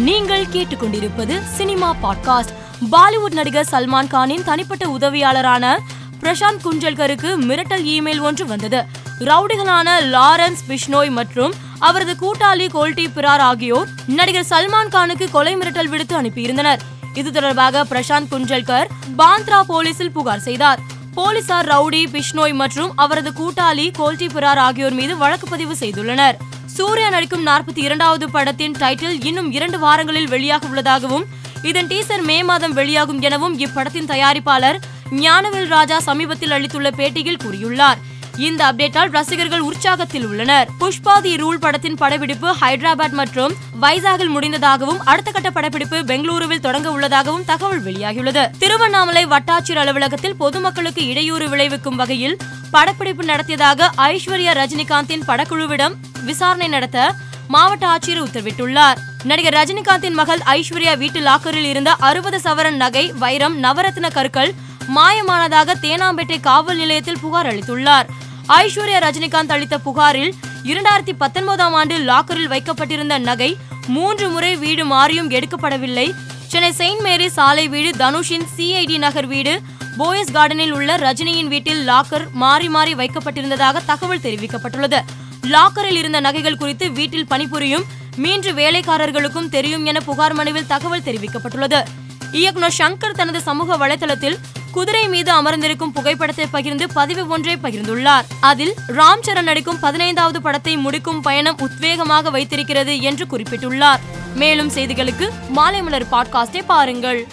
நீங்கள் கேட்டுக்கொண்டிருப்பது cinema podcast. Bollywood நடிகர் சல்மான் கானின் தனிப்பட்ட உதவியாளரான பிரசாந்த் குஞ்சல்கருக்கு மிரட்டல் இமெயில் ஒன்று வந்தது. ரவுடிகளான லாரன்ஸ் பிஷ்னோய் மற்றும் அவரது கூட்டாளி கோல்டி பிரார் ஆகியோர் நடிகர் சல்மான் கானுக்கு கொலை மிரட்டல் விடுத்து அனுப்பியிருந்தனர். இது தொடர்பாக பிரசாந்த் குஞ்சல்கர் பாந்த்ரா போலீசில் புகார் செய்தார். போலீசார் ரவுடி பிஷ்னோய் மற்றும் அவரது கூட்டாளி கோல்டி பிரார் ஆகியோர் மீது வழக்கு பதிவு செய்துள்ளனர். சூர்யா நடிக்கும் நாற்பத்தி இரண்டாவது படத்தின் டைட்டில் இன்னும் இரண்டு வாரங்களில் வெளியாக உள்ளதாகவும் இதன் டீசர் மே மாதம் வெளியாகும் எனவும் இப்படத்தின் தயாரிப்பாளர் ஞானவேல் ராஜா சமீபத்தில் அளித்துள்ள பேட்டியில் கூறியுள்ளார். இந்த அப்டேட்டால் ரசிகர்கள் உற்சாகத்தில் உள்ளனர். புஷ்பா தி ரூல் படத்தின் படப்பிடிப்பு ஹைதராபாத் மற்றும் வைசாகில் முடிந்ததாகவும் அடுத்த கட்ட படப்பிடிப்பு பெங்களூருவில் தொடங்க உள்ளதாகவும் தகவல் வெளியாகியுள்ளது. திருவண்ணாமலை வட்டாட்சியர் அலுவலகத்தில் பொதுமக்களுக்கு இடையூறு விளைவிக்கும் வகையில் படப்பிடிப்பு நடத்தியதாக ஐஸ்வர்யா ரஜினிகாந்தின் படக்குழுவிடம் விசாரணை நடத்த மாவட்ட ஆட்சியர் உத்தரவிட்டுள்ளார். நடிகர் ரஜினிகாந்தின் மகள் ஐஸ்வர்யா வீட்டு லாக்கரில் இருந்த அறுபது சவரன் நகை வைரம் நவரத்ன கற்கள் மாயமானதாக தேனாம்பேட்டை காவல் நிலையத்தில் புகார் அளித்துள்ளார். ஐஸ்வர்யா ரஜினிகாந்த் அளித்த புகாரில் இரண்டாயிரத்தி பத்தொன்பதாம் ஆண்டு லாக்கரில் வைக்கப்பட்டிருந்த நகை மூன்று முறை வீடு மாறியும் எடுக்கப்படவில்லை. சென்னை செயின்ட் மேரி சாலை வீடு தனுஷின் சிஐடி நகர் வீடு போயஸ் கார்டனில் உள்ள ரஜினியின் வீட்டில் லாக்கர் மாறி மாறி வைக்கப்பட்டிருந்ததாக தகவல் தெரிவிக்கப்பட்டுள்ளது. லாக்கரில் இருந்த நகைகள் குறித்து வீட்டில் பணிபுரியும் மீன்று வேலைக்காரர்களுக்கும் தெரியும் என புகார் மனுவில் தகவல் தெரிவிக்கப்பட்டுள்ளது. இயக்குனர் சங்கர் தனது சமூக வலைதளத்தில் குதிரை மீது அமர்ந்திருக்கும் புகைப்படத்தை பகிர்ந்து பதிவு ஒன்றை பகிர்ந்துள்ளார். அதில் ராம் சரண் நடிக்கும் பதினைந்தாவது படத்தை முடிக்கும் பயணம் உத்வேகமாக வைத்திருக்கிறது என்று குறிப்பிட்டுள்ளார். மேலும் செய்திகளுக்கு மாலை மலர் பாட்காஸ்டை பாருங்கள்.